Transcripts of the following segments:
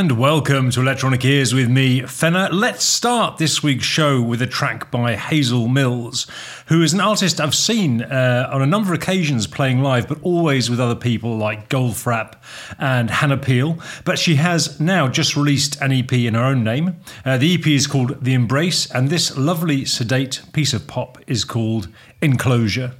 and welcome to Electronic Ears with me, Fenner. Let's start this week's show with a track by Hazel Mills, who is an artist I've seen uh, on a number of occasions playing live, but always with other people like Goldfrapp and Hannah Peel. But she has now just released an EP in her own name. Uh, the EP is called The Embrace, and this lovely, sedate piece of pop is called Enclosure.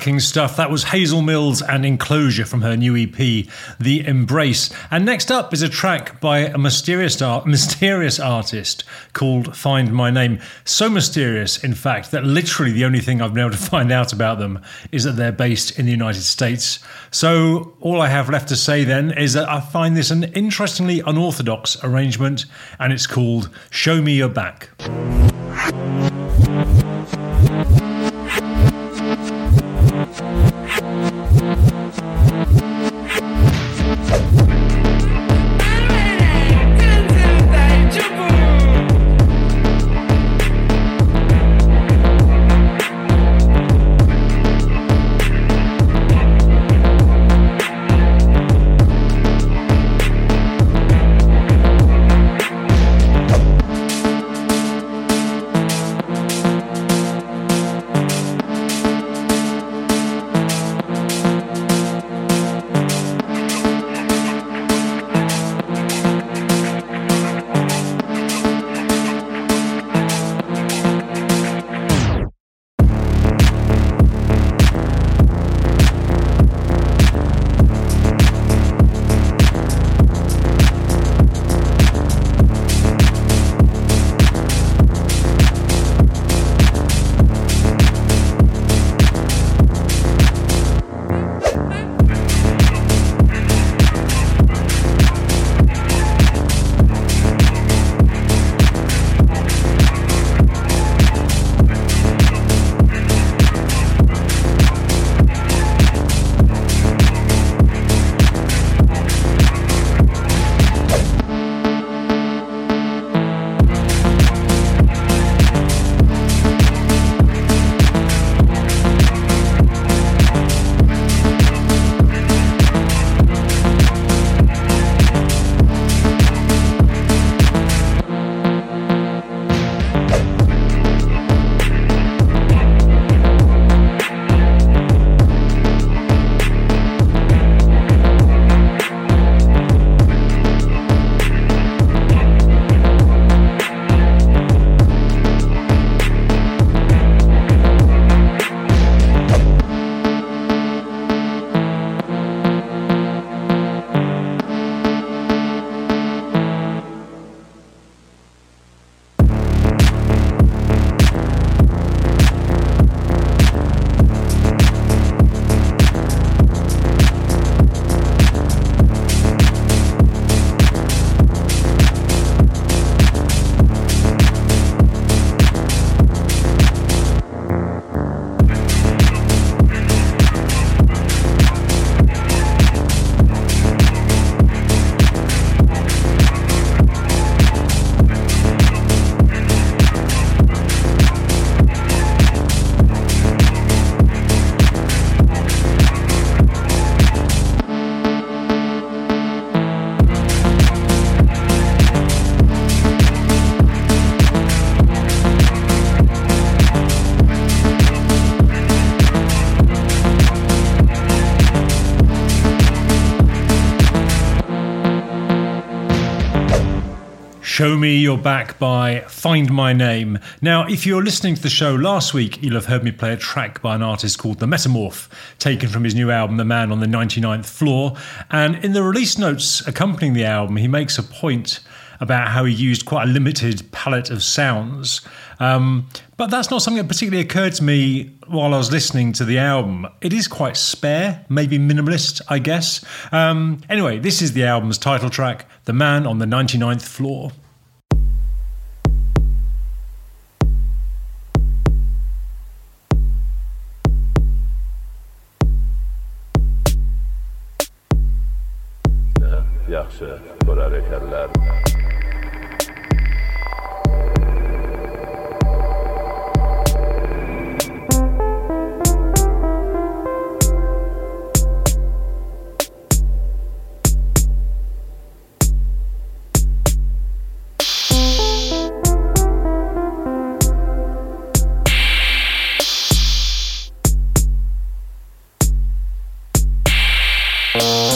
Cracking stuff. That was Hazel Mills and Enclosure from her new EP, The Embrace. And next up is a track by a mysterious, art, mysterious artist called Find My Name. So mysterious, in fact, that literally the only thing I've been able to find out about them is that they're based in the United States. So all I have left to say then is that I find this an interestingly unorthodox arrangement, and it's called Show Me Your Back. Show Me Your Back by Find My Name. Now, if you're listening to the show last week, you'll have heard me play a track by an artist called The Metamorph, taken from his new album, The Man on the 99th Floor. And in the release notes accompanying the album, he makes a point about how he used quite a limited palette of sounds. Um, but that's not something that particularly occurred to me while I was listening to the album. It is quite spare, maybe minimalist, I guess. Um, anyway, this is the album's title track, The Man on the 99th Floor. excusa para recharlar. Uh...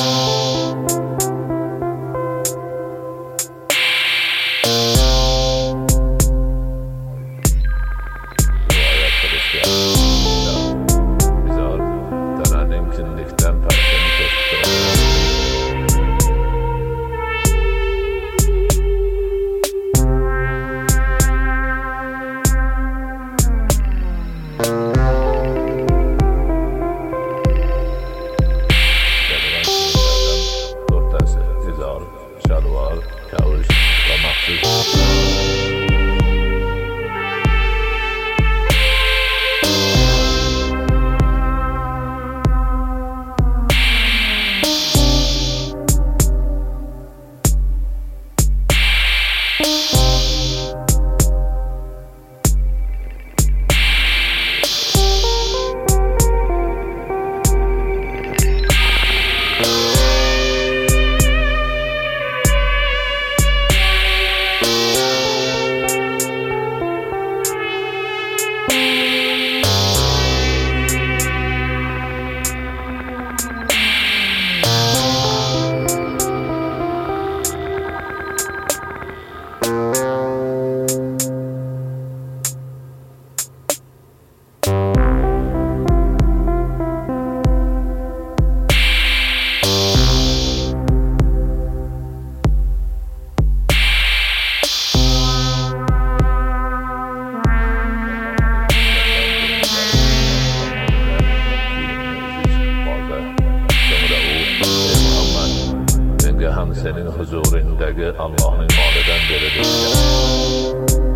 huzurindəki Allahın imadədən belə deyiləm.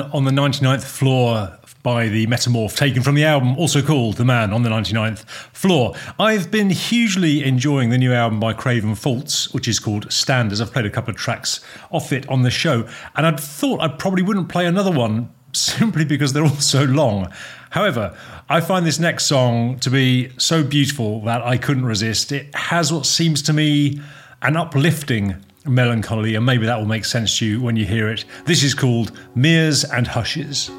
On the 99th Floor by the Metamorph, taken from the album also called The Man on the 99th Floor. I've been hugely enjoying the new album by Craven Faults, which is called Standers. I've played a couple of tracks off it on the show, and I'd thought I probably wouldn't play another one simply because they're all so long. However, I find this next song to be so beautiful that I couldn't resist. It has what seems to me an uplifting melancholy, and maybe that will make sense to you when you hear it. This is called Meres and Hushes.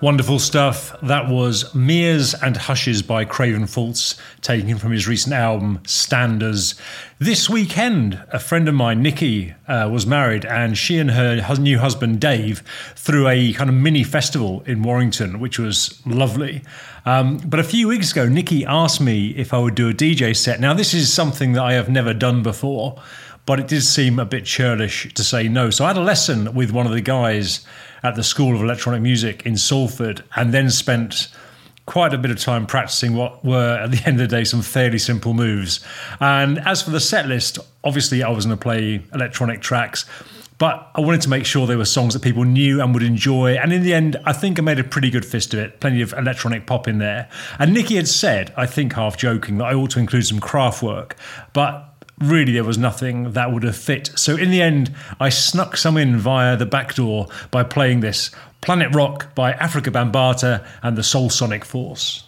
Wonderful stuff. That was Meres and Hushes by Craven Faults, taken from his recent album Standers. This weekend, a friend of mine, Nikki, uh, was married, and she and her new husband Dave threw a kind of mini festival in Warrington, which was lovely. Um, but a few weeks ago, Nikki asked me if I would do a DJ set. Now, this is something that I have never done before, but it did seem a bit churlish to say no. So I had a lesson with one of the guys at the School of Electronic Music in Salford and then spent quite a bit of time practicing what were at the end of the day some fairly simple moves. And as for the set list, obviously I was going to play electronic tracks, but I wanted to make sure there were songs that people knew and would enjoy. And in the end, I think I made a pretty good fist of it. Plenty of electronic pop in there. And Nikki had said, I think half joking, that I ought to include some Kraftwerk, but really there was nothing that would have fit. So in the end, I snuck some in via the back door by playing this Planet Rock by Afrika Bambaataa and the Soulsonic Force.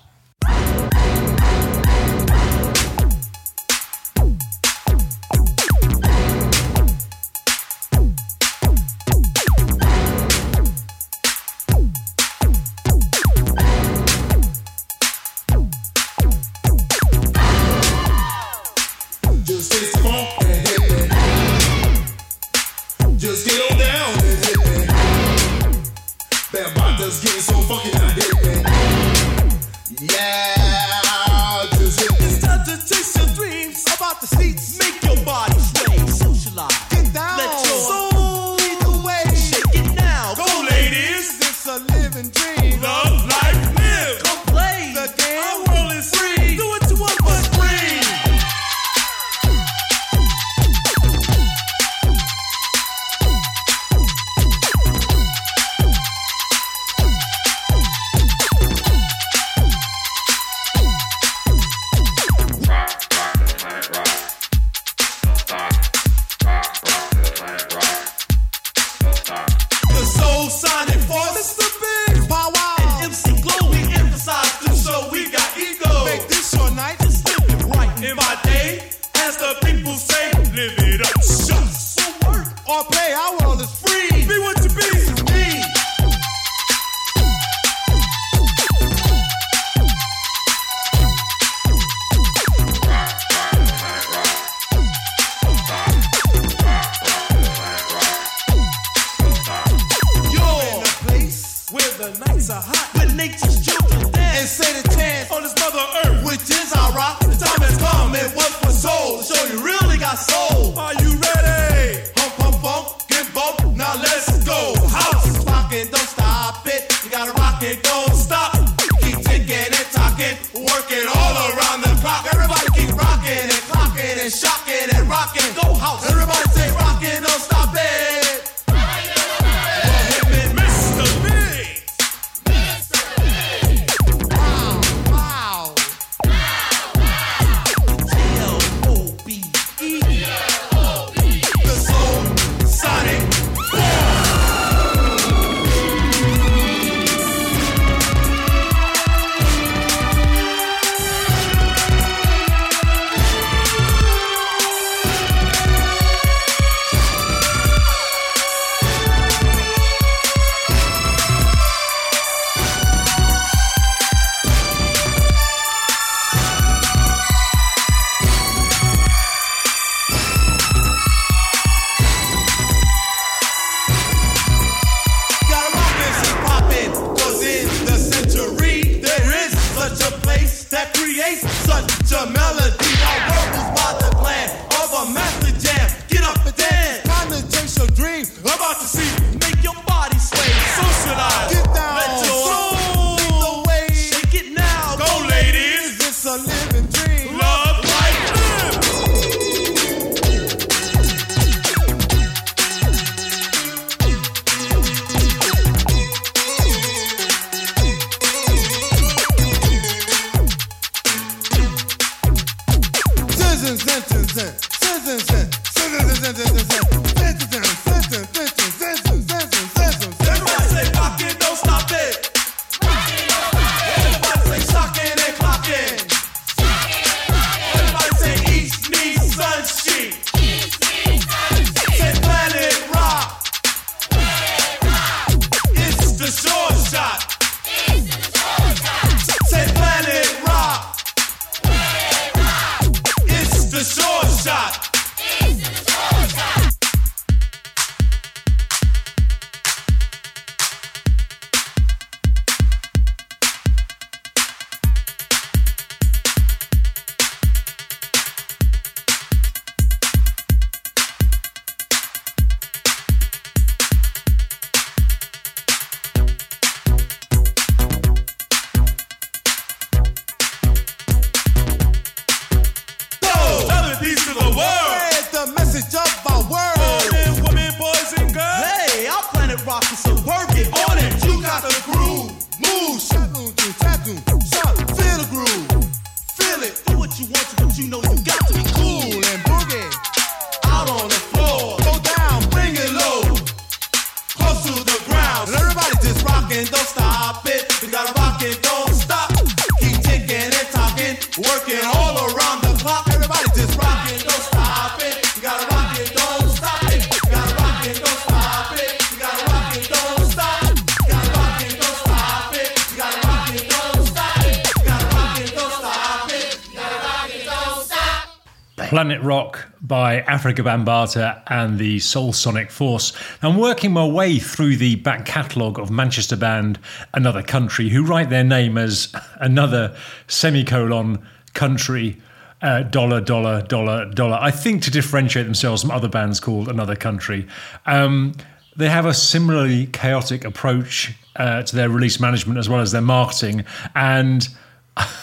Planet Rock by Afrika Bambaataa and the Soulsonic Force. I'm working my way through the back catalogue of Manchester band Another Country, who write their name as another semicolon country. Uh, dollar, dollar, dollar, dollar. I think to differentiate themselves from other bands called Another Country. Um, they have a similarly chaotic approach uh, to their release management as well as their marketing. And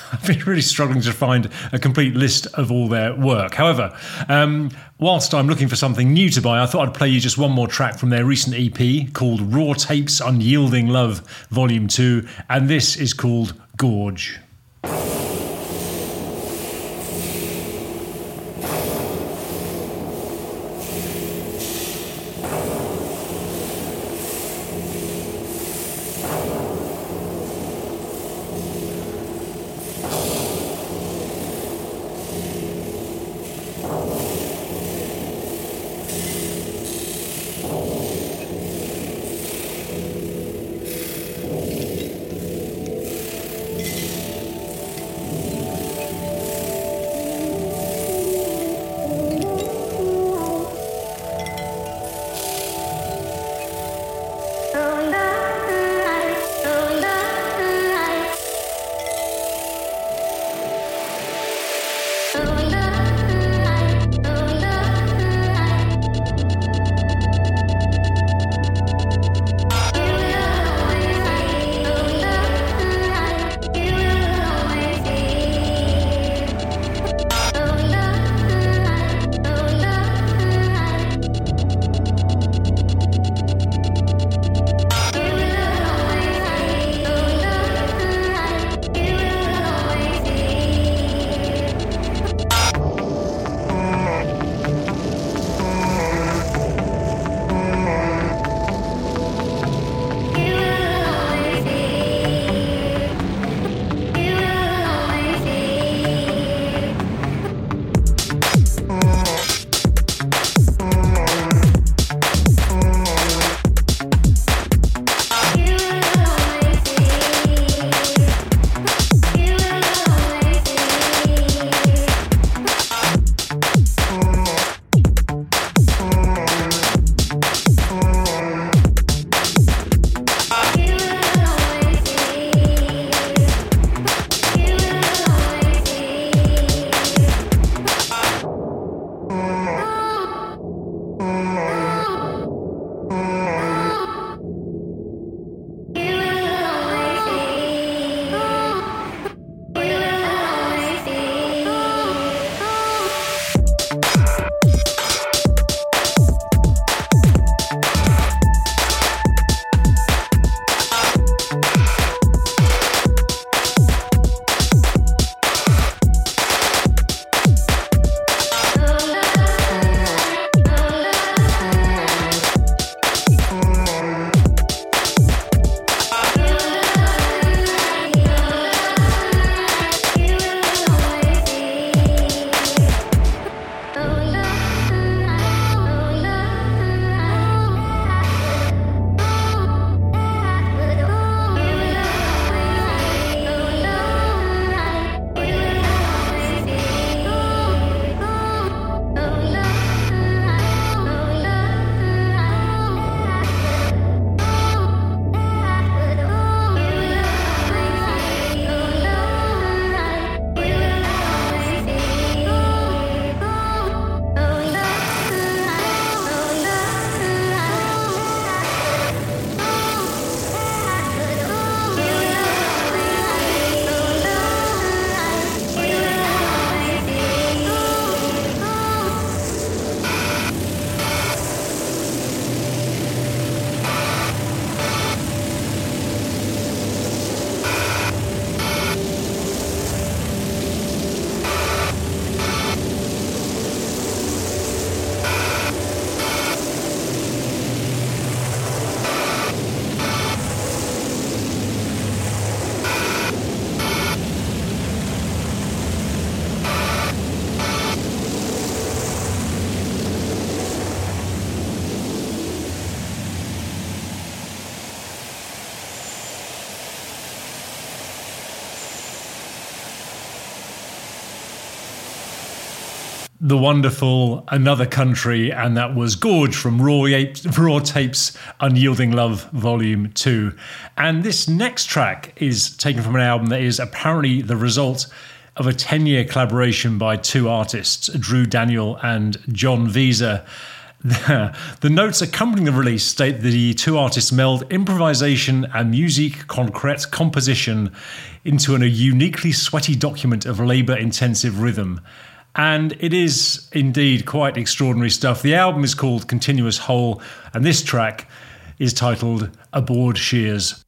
I've been really struggling to find a complete list of all their work. However, um, whilst I'm looking for something new to buy, I thought I'd play you just one more track from their recent EP called Raw Tapes Unyielding Love Volume 2, and this is called Gorge. The wonderful Another Country, and that was Gorge from Raw, Raw Tapes Unyielding Love Volume 2. And this next track is taken from an album that is apparently the result of a 10 year collaboration by two artists, Drew Daniel and John Wiese. the notes accompanying the release state that the two artists meld improvisation and musique concrète composition into an, a uniquely sweaty document of labour intensive rhythm. And it is indeed quite extraordinary stuff. The album is called Continuous Hole, and this track is titled Aboard Shears.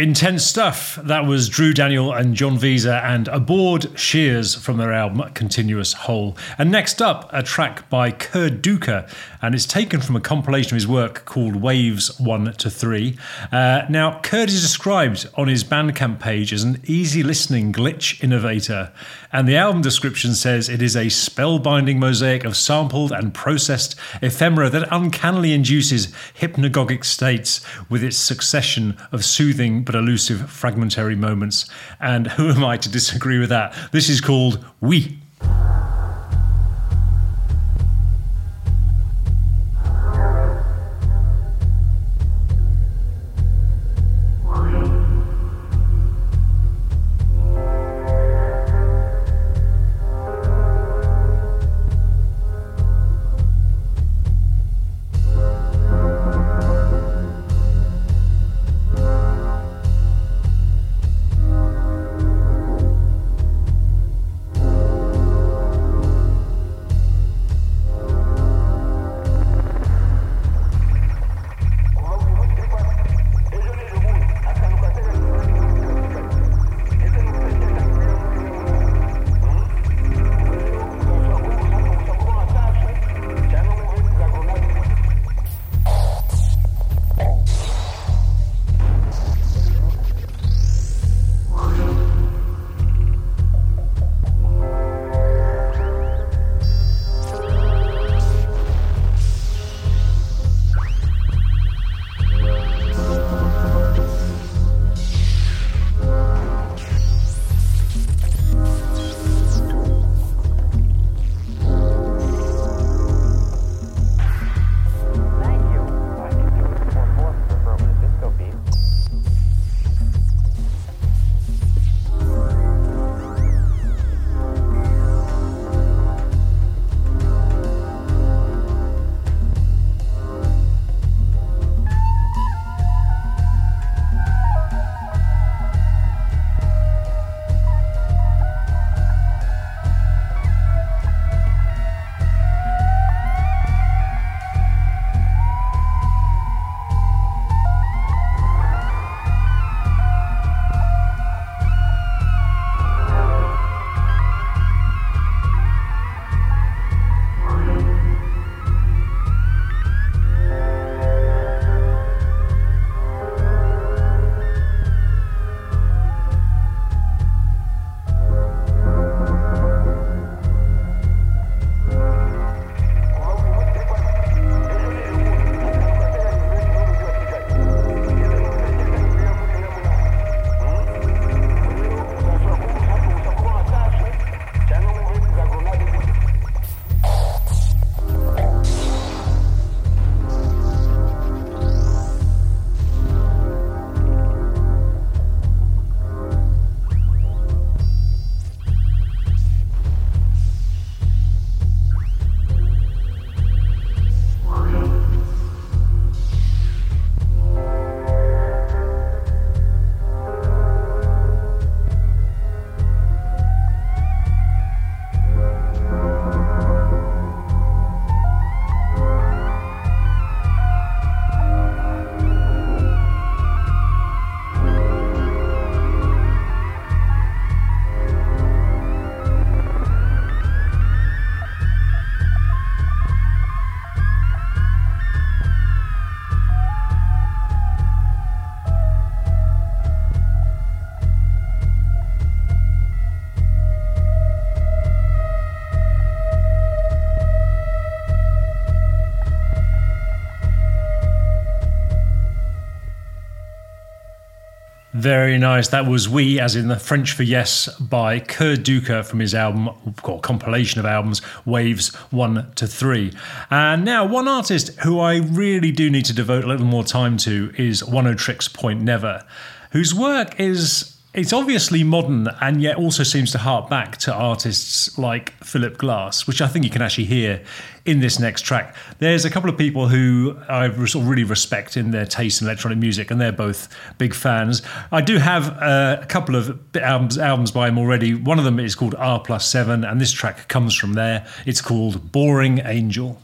Intense stuff. That was Drew Daniel and John Wiese and Aboard Shears from their album Continuous Hole. And next up, a track by Kerr Duker, and it's taken from a compilation of his work called Waves 1 to 3. Uh, now, Kerr is described on his Bandcamp page as an easy listening glitch innovator, and the album description says it is a spellbinding mosaic of sampled and processed ephemera that uncannily induces hypnagogic states with its succession of soothing but elusive fragmentary moments. And who am I to disagree with that? This is called Oui. Very nice. That was Oui, as in the French for Yes, by Kerr Duca from his album, or compilation of albums, Waves 1 to 3. And now, one artist who I really do need to devote a little more time to is Oneohtrix Point Never, whose work is it's obviously modern and yet also seems to hark back to artists like Philip Glass, which I think you can actually hear in this next track. There's a couple of people who I really respect in their taste in electronic music, and they're both big fans. I do have uh, a couple of albums, albums by him already. One of them is called R plus seven, and this track comes from there. It's called Boring Angel.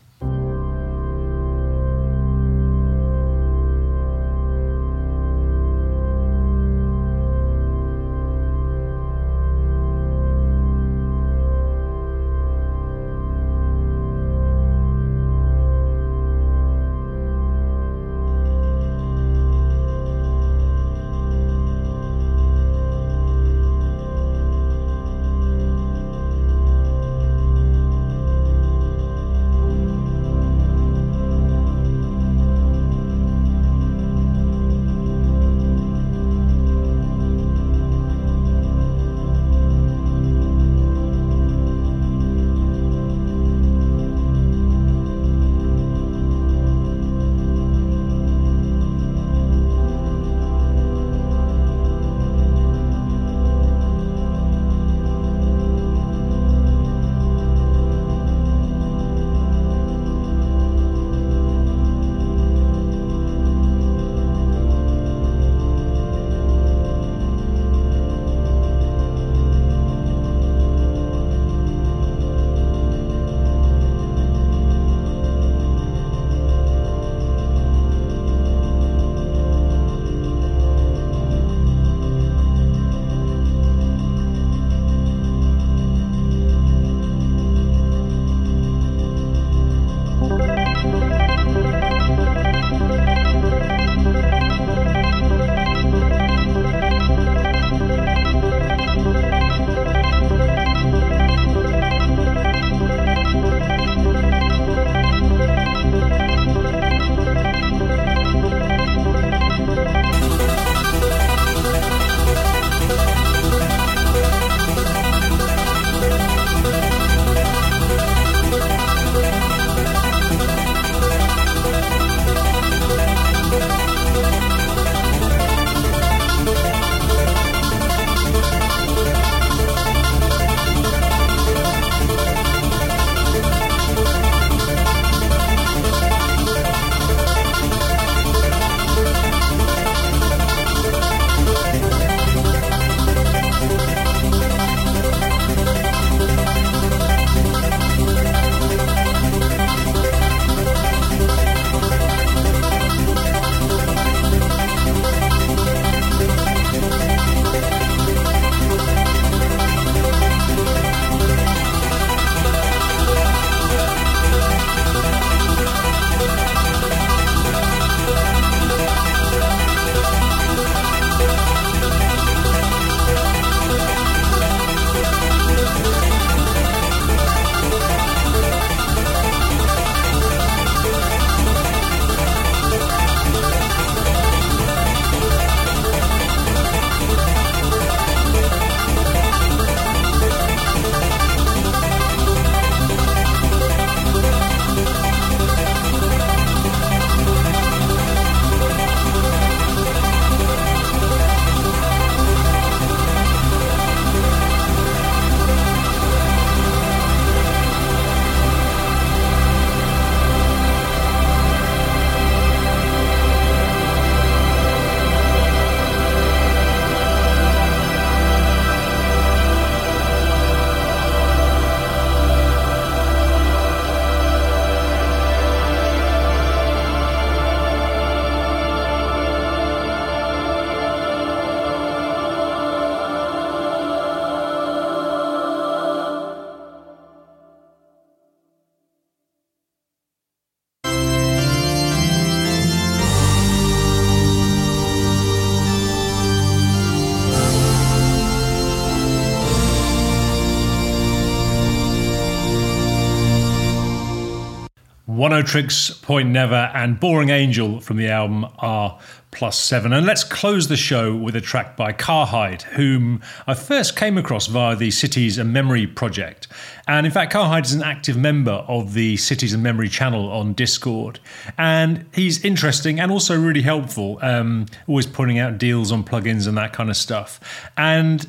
Oneohtrix, Point Never, and Boring Angel from the album R plus seven. And let's close the show with a track by Carhide, whom I first came across via the Cities and Memory project. And in fact, Carhide is an active member of the Cities and Memory channel on Discord. And he's interesting and also really helpful, um, always pointing out deals on plugins and that kind of stuff. And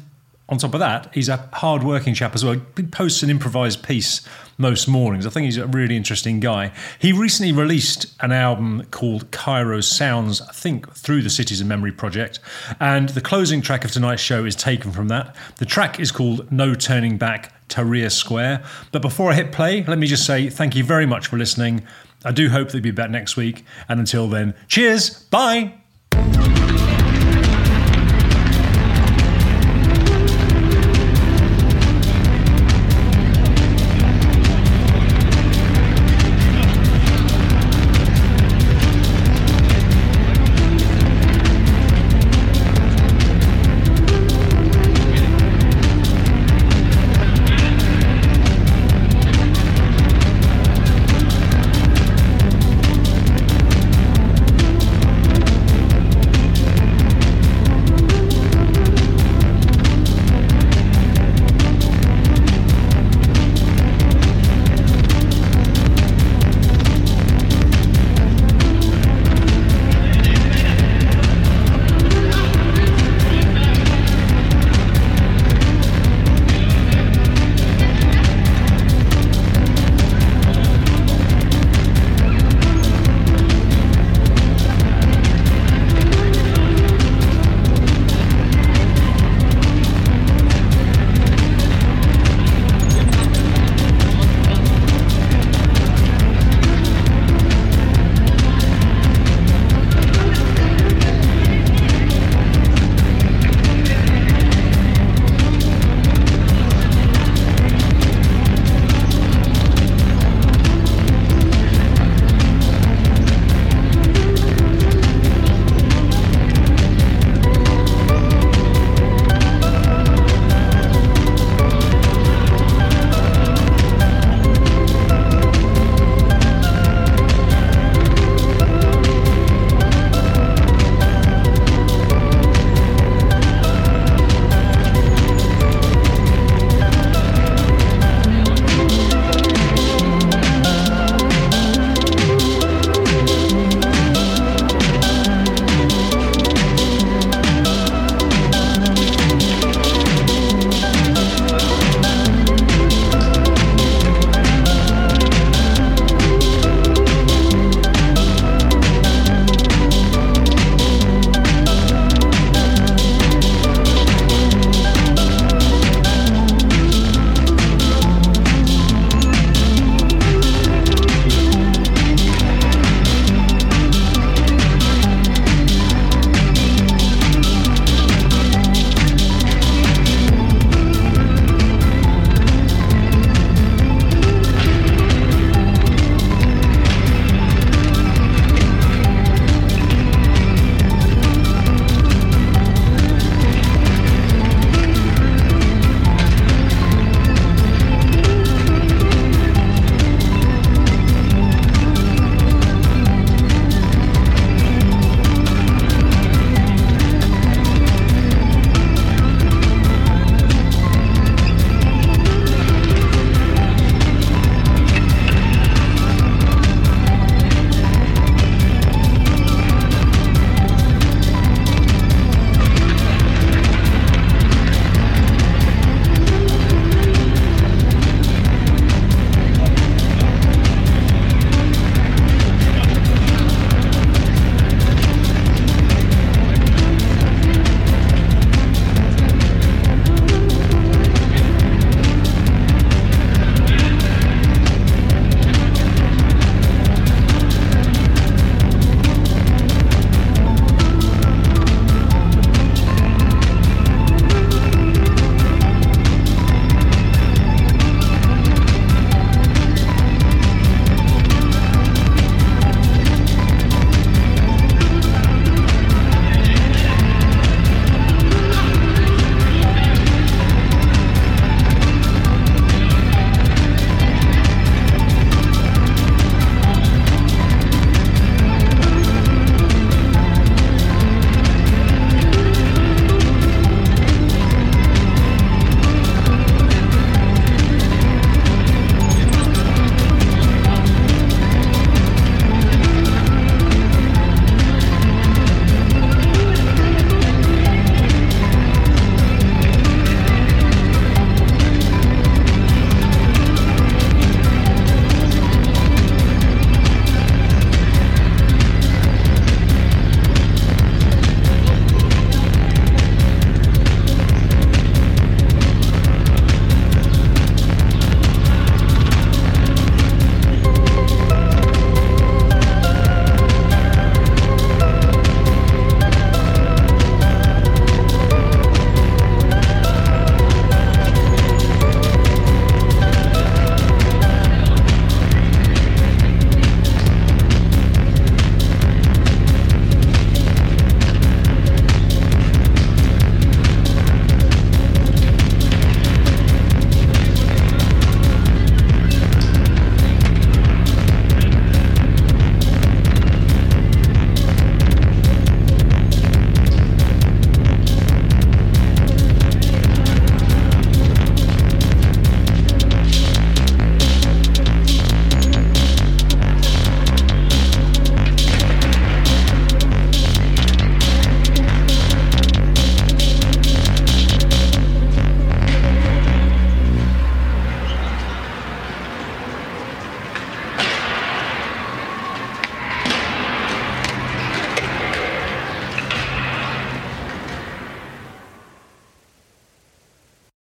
on top of that, he's a hard-working chap as well. He posts an improvised piece most mornings. I think he's a really interesting guy. He recently released an album called Cairo Sounds, I think through the Cities of Memory project, and the closing track of tonight's show is taken from that. The track is called No Turning Back Tahrir Square. But before I hit play, let me just say thank you very much for listening. I do hope that you'll be back next week, and until then, cheers, bye.